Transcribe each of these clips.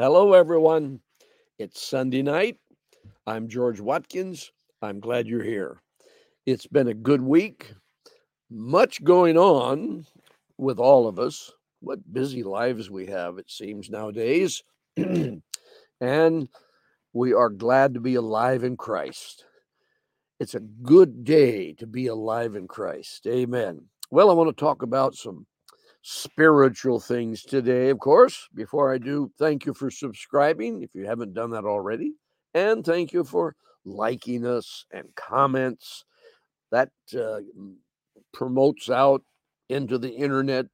Hello, everyone. It's Sunday night. I'm George Watkins. I'm glad you're here. It's been a good week, much going on with all of us. What busy lives we have, it seems nowadays. and we are glad to be alive in Christ. It's a good day to be alive in Christ. Amen. Well, I want to talk about some spiritual things today, of course. Before I do, thank you for subscribing if you haven't done that already. And thank you for liking us and comments. That uh, promotes out into the internet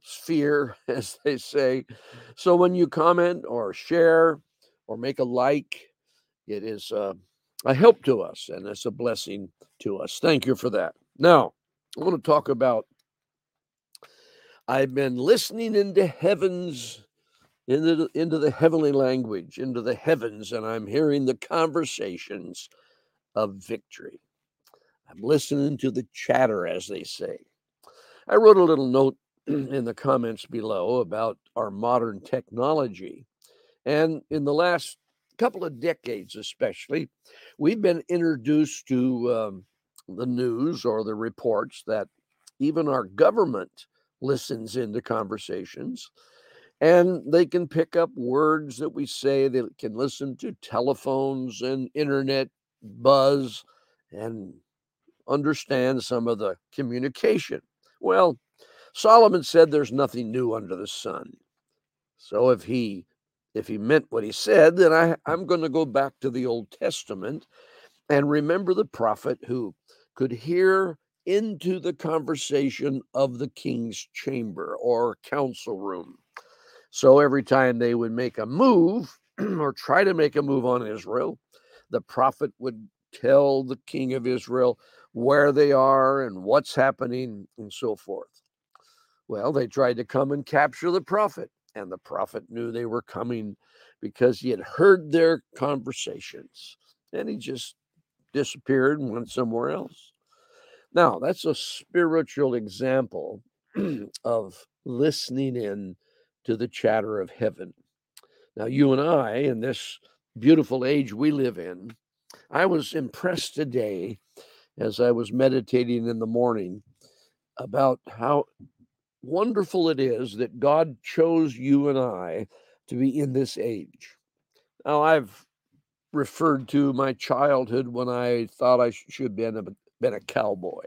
sphere, as they say. So when you comment or share or make a like, it is uh, a help to us and it's a blessing to us. Thank you for that. Now, I want to talk about I've been listening into heavens, into the, into the heavenly language, into the heavens, and I'm hearing the conversations of victory. I'm listening to the chatter, as they say. I wrote a little note in the comments below about our modern technology. And in the last couple of decades, especially, we've been introduced to um, the news or the reports that even our government listens into conversations and they can pick up words that we say they can listen to telephones and internet buzz and understand some of the communication. Well solomon said there's nothing new under the sun. So if he if he meant what he said then i i'm going to go back to the old testament and remember the prophet who could hear into the conversation of the king's chamber or council room. So every time they would make a move or try to make a move on Israel, the prophet would tell the king of Israel where they are and what's happening and so forth. Well, they tried to come and capture the prophet, and the prophet knew they were coming because he had heard their conversations and he just disappeared and went somewhere else. Now, that's a spiritual example of listening in to the chatter of heaven. Now, you and I, in this beautiful age we live in, I was impressed today as I was meditating in the morning about how wonderful it is that God chose you and I to be in this age. Now, I've referred to my childhood when I thought I should have been been a cowboy.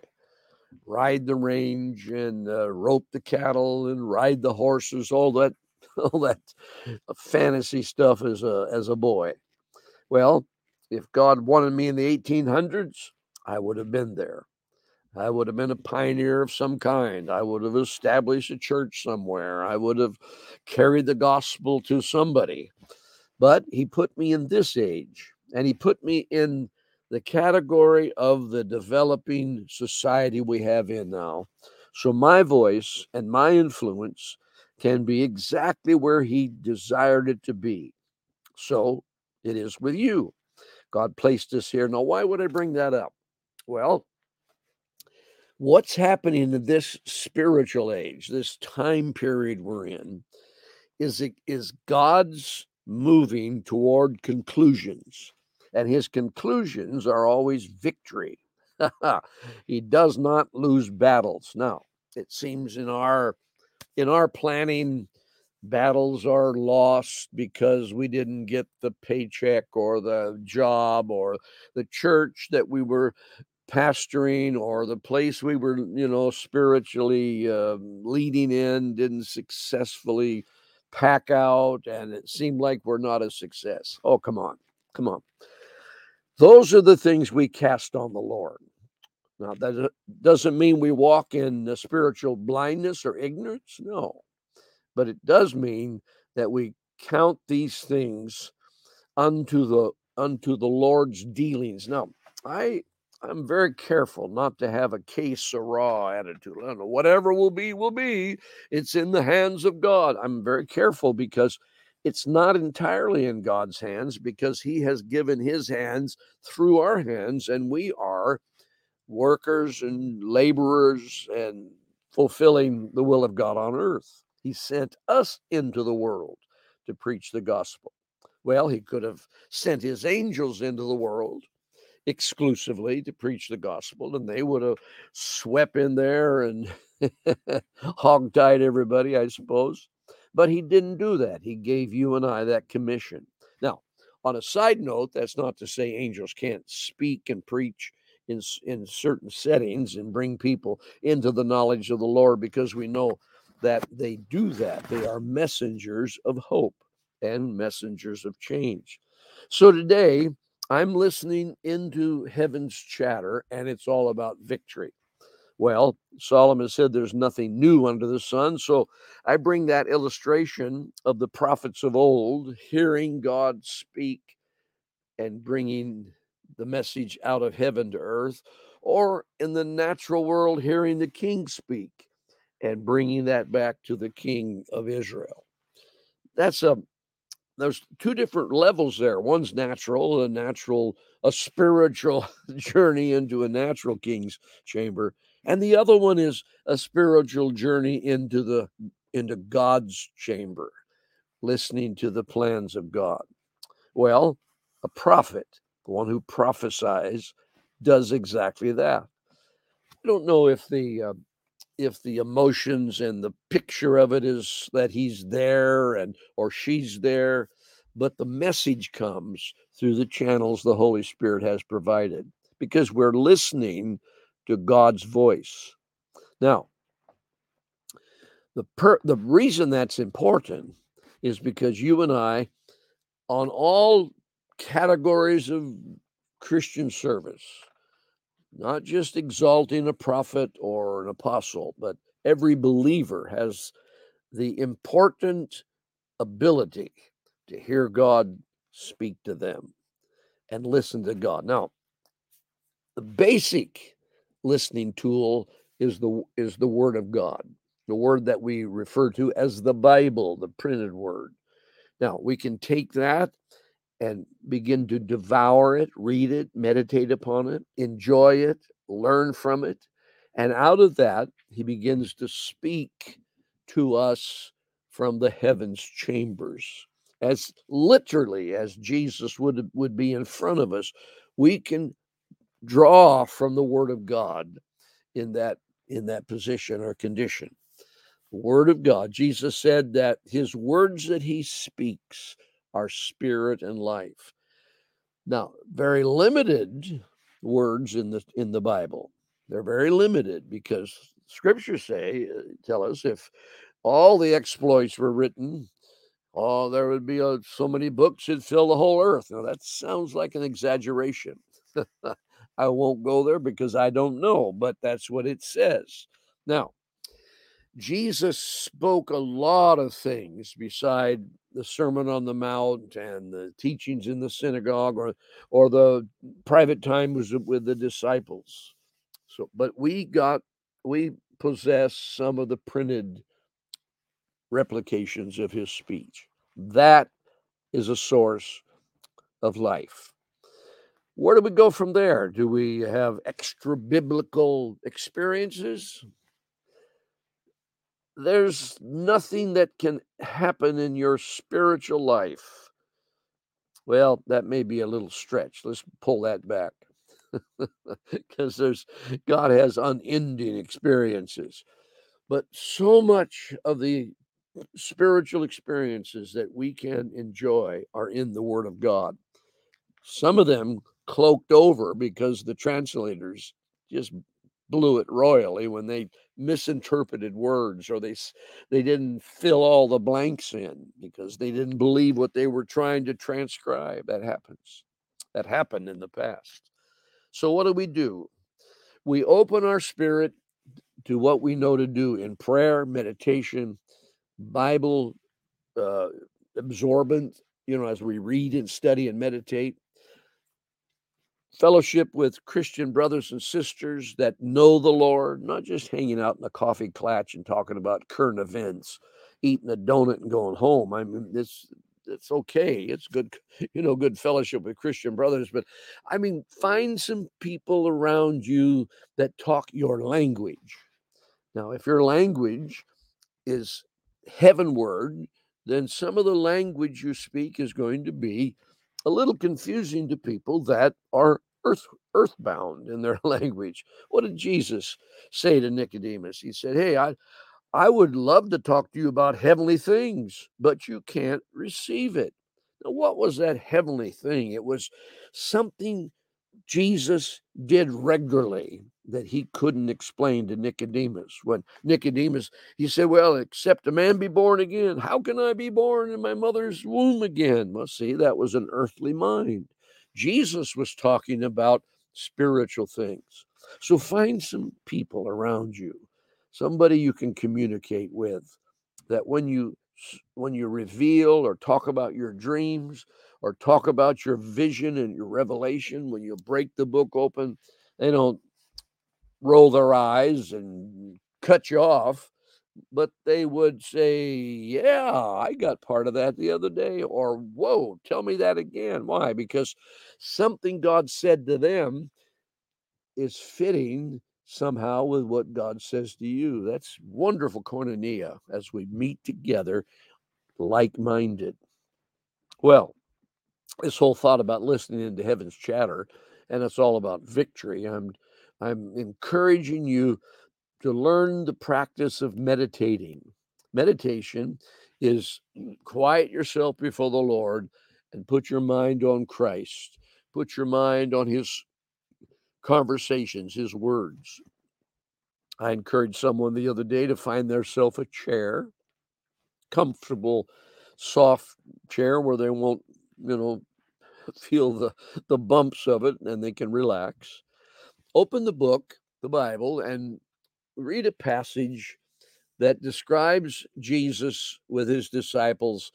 Ride the range and uh, rope the cattle and ride the horses, all that, all that fantasy stuff as a as a boy. Well, if God wanted me in the 1800s, I would have been there. I would have been a pioneer of some kind. I would have established a church somewhere. I would have carried the gospel to somebody. But he put me in this age, and he put me in the category of the developing society we have in now. So my voice and my influence can be exactly where he desired it to be. So it is with you. God placed us here. Now, why would I bring that up? Well, what's happening in this spiritual age, this time period we're in, is, it, is God's moving toward conclusions and his conclusions are always victory. he does not lose battles. Now, it seems in our in our planning battles are lost because we didn't get the paycheck or the job or the church that we were pastoring or the place we were you know spiritually uh, leading in didn't successfully pack out and it seemed like we're not a success oh come on come on those are the things we cast on the Lord. Now, that doesn't mean we walk in spiritual blindness or ignorance. No. But it does mean that we count these things unto the unto the Lord's dealings. Now, I I'm very careful not to have a case or raw attitude. I don't know, whatever will be, will be. It's in the hands of God. I'm very careful because it's not entirely in God's hands because He has given His hands through our hands, and we are workers and laborers and fulfilling the will of God on earth. He sent us into the world to preach the gospel. Well, he could have sent his angels into the world exclusively to preach the gospel, and they would have swept in there and hog-tied everybody, I suppose. But he didn't do that. He gave you and I that commission. Now, on a side note, that's not to say angels can't speak and preach in, in certain settings and bring people into the knowledge of the Lord because we know that they do that. They are messengers of hope and messengers of change. So today, I'm listening into heaven's chatter, and it's all about victory. Well, Solomon said there's nothing new under the sun. So I bring that illustration of the prophets of old hearing God speak and bringing the message out of heaven to earth, or in the natural world, hearing the king speak and bringing that back to the king of Israel. That's a there's two different levels there. One's natural, a natural, a spiritual journey into a natural king's chamber, and the other one is a spiritual journey into the into God's chamber, listening to the plans of God. Well, a prophet, the one who prophesies, does exactly that. I don't know if the uh, if the emotions and the picture of it is that he's there and or she's there but the message comes through the channels the holy spirit has provided because we're listening to god's voice now the per, the reason that's important is because you and i on all categories of christian service not just exalting a prophet or an apostle, but every believer has the important ability to hear God speak to them and listen to God. Now, the basic listening tool is the is the word of God, the word that we refer to as the Bible, the printed word. Now, we can take that and begin to devour it, read it, meditate upon it, enjoy it, learn from it. And out of that, he begins to speak to us from the heavens chambers. As literally as Jesus would, would be in front of us, we can draw from the word of God in that in that position or condition. The word of God. Jesus said that his words that he speaks are spirit and life. Now, very limited words in the in the Bible. They're very limited because scriptures say uh, tell us if all the exploits were written, oh, there would be a, uh, so many books it'd fill the whole earth. Now that sounds like an exaggeration. I won't go there because I don't know, but that's what it says. Now, Jesus spoke a lot of things beside the Sermon on the Mount and the teachings in the synagogue or or the private time was with the disciples. So but we got we possess some of the printed replications of his speech. That is a source of life. Where do we go from there? Do we have extra biblical experiences? there's nothing that can happen in your spiritual life. Well, that may be a little stretch. Let's pull that back. Because there's God has unending experiences. But so much of the spiritual experiences that we can enjoy are in the Word of God. Some of them cloaked over because the translators just blew it royally when they misinterpreted words or they they didn't fill all the blanks in because they didn't believe what they were trying to transcribe. That happens. That happened in the past. So what do we do? We open our spirit to what we know to do in prayer meditation bible uh, absorbent you know as we read and study and meditate fellowship with Christian brothers and sisters that know the Lord, not just hanging out in a coffee klatch and talking about current events, eating a donut and going home. I mean, it's it's okay. It's good, you know, good fellowship with Christian brothers. But I mean, find some people around you that talk your language. Now, if your language is heavenward, then some of the language you speak is going to be a little confusing to people that are earth earthbound in their language. What did Jesus say to Nicodemus? He said, "Hey, I I would love to talk to you about heavenly things, but you can't receive it." Now, what was that heavenly thing? It was something Jesus did regularly that he couldn't explain to Nicodemus. When Nicodemus, he said, Well, except a man be born again, how can I be born in my mother's womb again? Well, see, that was an earthly mind. Jesus was talking about spiritual things. So find some people around you, somebody you can communicate with, that when you when you reveal or talk about your dreams or talk about your vision and your revelation, when you break the book open, they don't roll their eyes and cut you off, but they would say, Yeah, I got part of that the other day, or Whoa, tell me that again. Why? Because something God said to them is fitting somehow with what God says to you. That's wonderful koinonia as we meet together like minded. Well, this whole thought about listening into heaven's chatter, and it's all about victory. I'm I'm encouraging you to learn the practice of meditating. Meditation is mm, quiet yourself before the Lord and put your mind on Christ. Put your mind on his conversations, his words. I encouraged someone the other day to find themselves a chair, comfortable, soft chair where they won't, you know, feel the, the bumps of it and they can relax. Open the book, the Bible, and read a passage that describes Jesus with his disciples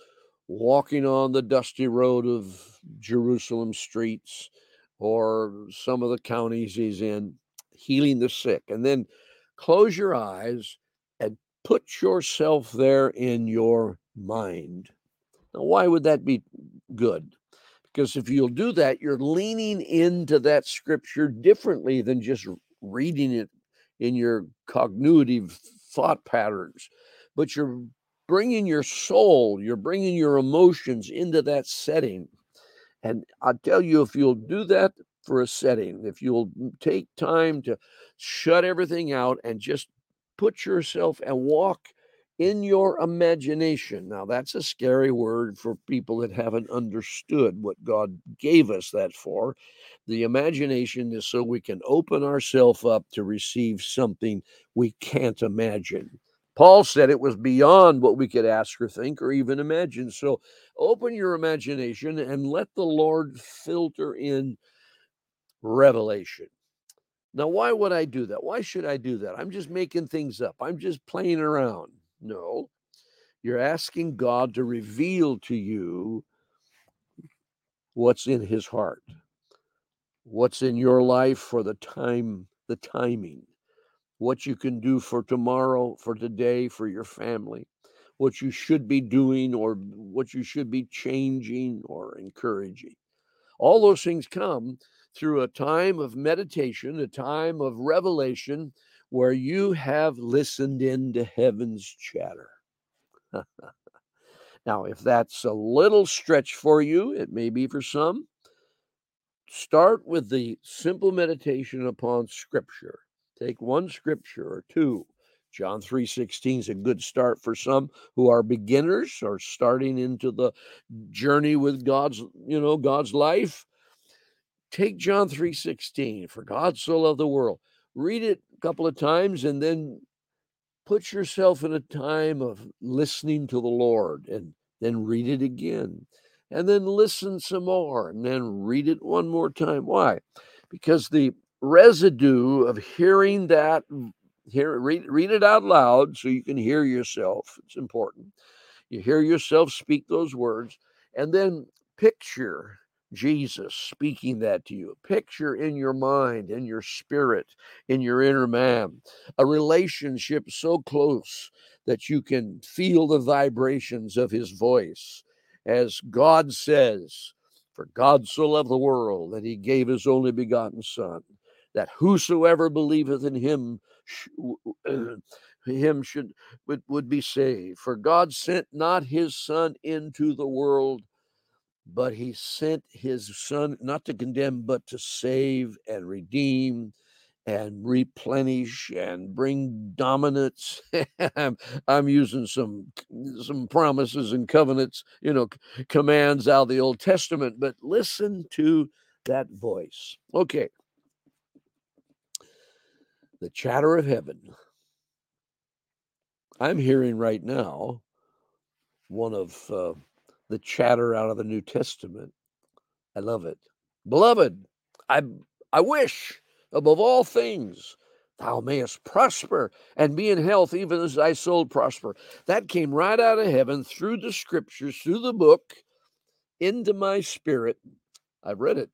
walking on the dusty road of Jerusalem streets or some of the counties he's in, healing the sick. And then close your eyes and put yourself there in your mind. Now, why would that be good? Because if you'll do that, you're leaning into that scripture differently than just reading it in your cognitive thought patterns, but you're bringing your soul, you're bringing your emotions into that setting. And I tell you, if you'll do that for a setting, if you'll take time to shut everything out and just put yourself and walk in your imagination. Now, that's a scary word for people that haven't understood what God gave us that for. The imagination is so we can open ourselves up to receive something we can't imagine. Paul said it was beyond what we could ask or think or even imagine. So open your imagination and let the Lord filter in revelation. Now, why would I do that? Why should I do that? I'm just making things up. I'm just playing around. No, you're asking God to reveal to you what's in his heart, what's in your life for the time, the timing, what you can do for tomorrow, for today, for your family, what you should be doing or what you should be changing or encouraging. All those things come through a time of meditation, a time of revelation where you have listened into heaven's chatter. now, if that's a little stretch for you, it may be for some. Start with the simple meditation upon scripture. Take one scripture or two. John 3:16 is a good start for some who are beginners or starting into the journey with God's, you know, God's life. Take John 3:16, for God so loved the world read it a couple of times and then put yourself in a time of listening to the Lord and then read it again and then listen some more and then read it one more time. Why? Because the residue of hearing that hear read, read it out loud so you can hear yourself. It's important. You hear yourself speak those words and then picture Jesus speaking that to you. Picture in your mind, in your spirit, in your inner man, a relationship so close that you can feel the vibrations of his voice. As God says, For God so loved the world that he gave his only begotten Son, that whosoever believeth in him him should would, would be saved. For God sent not his son into the world, but he sent his son not to condemn, but to save and redeem and replenish and bring dominance. I'm, I'm using some some promises and covenants, you know, c- commands out of the Old Testament, but listen to that voice. Okay. The chatter of heaven. I'm hearing right now one of uh, the chatter out of the New Testament. I love it. Beloved, I I wish above all things thou mayest prosper and be in health even as thy soul prosper. That came right out of heaven through the scriptures, through the book, into my spirit. I've read it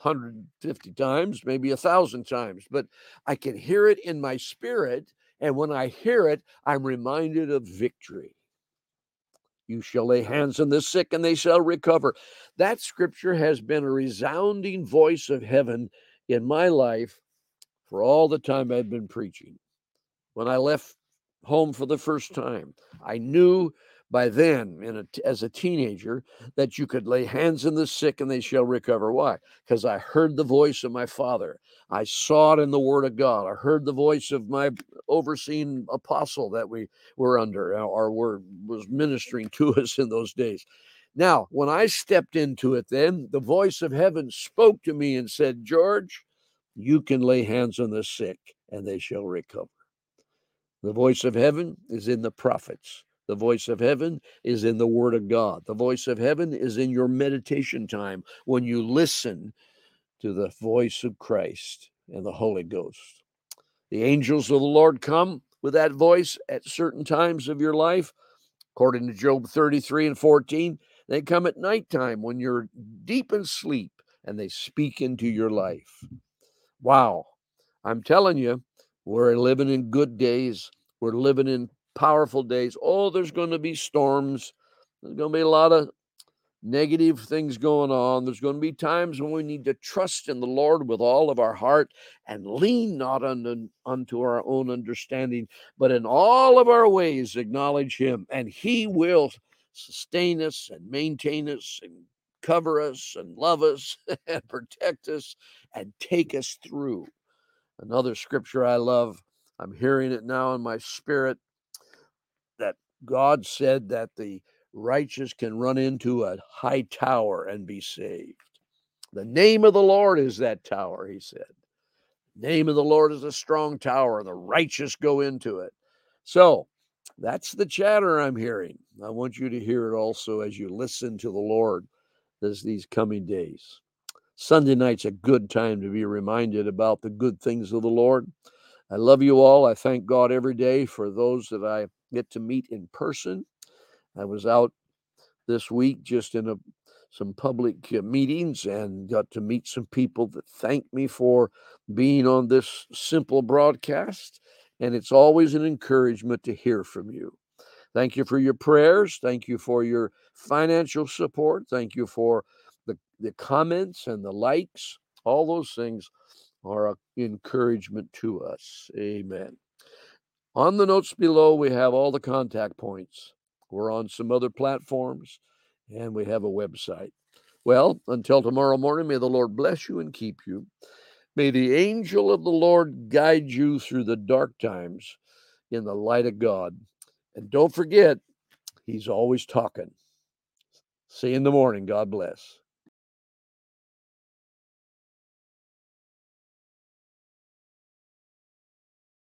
150 times, maybe a thousand times, but I can hear it in my spirit. And when I hear it, I'm reminded of victory. You shall lay hands on the sick and they shall recover. That scripture has been a resounding voice of heaven in my life for all the time I've been preaching. When I left home for the first time, I knew by then, a, as a teenager, that you could lay hands on the sick and they shall recover. Why? Because I heard the voice of my father. I saw it in the Word of God. I heard the voice of my overseeing apostle that we were under, uh, or were was ministering to us in those days. Now, when I stepped into it, then the voice of heaven spoke to me and said, George, you can lay hands on the sick and they shall recover. The voice of heaven is in the prophets. The voice of heaven is in the Word of God. The voice of heaven is in your meditation time when you listen to the voice of Christ and the Holy Ghost. The angels of the Lord come with that voice at certain times of your life. According to Job 33 and 14, they come at nighttime when you're deep in sleep and they speak into your life. Wow. I'm telling you, we're living in good days. We're living in powerful days. Oh, there's going to be storms. There's going to be a lot of negative things going on. There's going to be times when we need to trust in the Lord with all of our heart and lean not unto, unto our own understanding, but in all of our ways acknowledge Him, and He will sustain us and maintain us and cover us and love us and protect us and take us through. Another scripture I love, I'm hearing it now in my spirit God said that the righteous can run into a high tower and be saved. The name of the Lord is that tower, he said. The Name of the Lord is a strong tower, and the righteous go into it. So that's the chatter I'm hearing. I want you to hear it also as you listen to the Lord as these coming days. Sunday night's a good time to be reminded about the good things of the Lord. I love you all. I thank God every day for those that I get to meet in person. I was out this week just in a some public uh, meetings and got to meet some people that thanked me for being on this simple broadcast. And it's always an encouragement to hear from you. Thank you for your prayers. Thank you for your financial support. Thank you for the, the comments and the likes. All those things are an encouragement to us. Amen. On the notes below, we have all the contact points. We're on some other platforms and we have a website. Well, until tomorrow morning, may the Lord bless you and keep you. May the angel of the Lord guide you through the dark times in the light of God. And don't forget, He's always talking. See you in the morning. God bless.